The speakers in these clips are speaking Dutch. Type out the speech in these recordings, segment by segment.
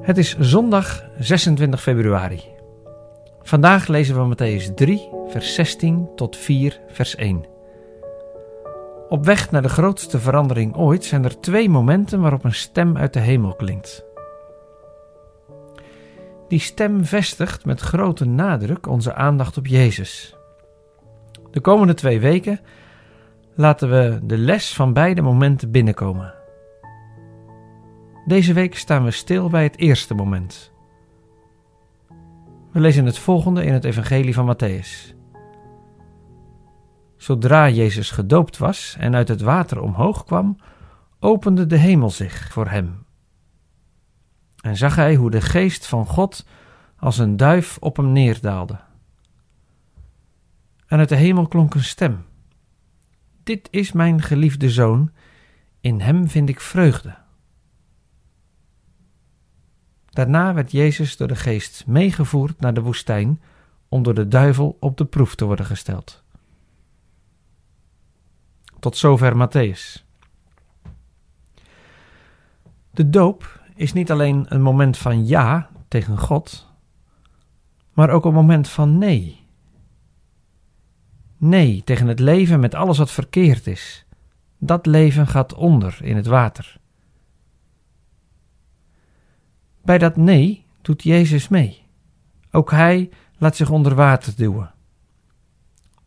Het is zondag 26 februari. Vandaag lezen we Matthäus 3, vers 16 tot 4, vers 1. Op weg naar de grootste verandering ooit zijn er twee momenten waarop een stem uit de hemel klinkt. Die stem vestigt met grote nadruk onze aandacht op Jezus. De komende twee weken laten we de les van beide momenten binnenkomen. Deze week staan we stil bij het eerste moment. We lezen het volgende in het Evangelie van Matthäus. Zodra Jezus gedoopt was en uit het water omhoog kwam, opende de hemel zich voor hem. En zag hij hoe de geest van God als een duif op hem neerdaalde. En uit de hemel klonk een stem: Dit is mijn geliefde zoon, in hem vind ik vreugde. Daarna werd Jezus door de geest meegevoerd naar de woestijn om door de duivel op de proef te worden gesteld. Tot zover Matthäus. De doop is niet alleen een moment van ja tegen God, maar ook een moment van nee. Nee tegen het leven met alles wat verkeerd is. Dat leven gaat onder in het water. Bij dat nee doet Jezus mee. Ook hij laat zich onder water duwen.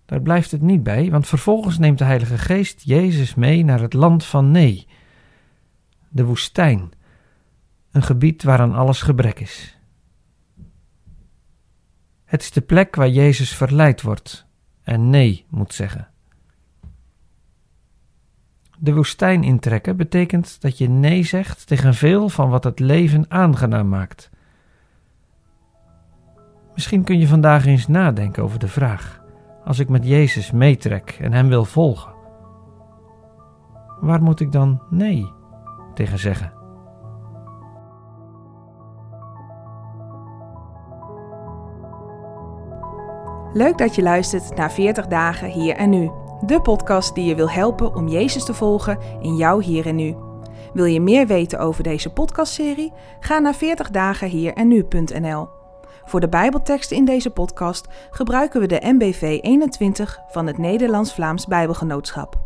Daar blijft het niet bij, want vervolgens neemt de Heilige Geest Jezus mee naar het land van nee, de woestijn, een gebied waaraan alles gebrek is. Het is de plek waar Jezus verleid wordt en nee moet zeggen. De woestijn intrekken betekent dat je nee zegt tegen veel van wat het leven aangenaam maakt. Misschien kun je vandaag eens nadenken over de vraag: als ik met Jezus meetrek en Hem wil volgen, waar moet ik dan nee tegen zeggen? Leuk dat je luistert naar 40 dagen hier en nu. De podcast die je wil helpen om Jezus te volgen in jouw hier en nu. Wil je meer weten over deze podcastserie? Ga naar 40 dagen hier en nu.nl. Voor de Bijbelteksten in deze podcast gebruiken we de MBV 21 van het Nederlands-Vlaams Bijbelgenootschap.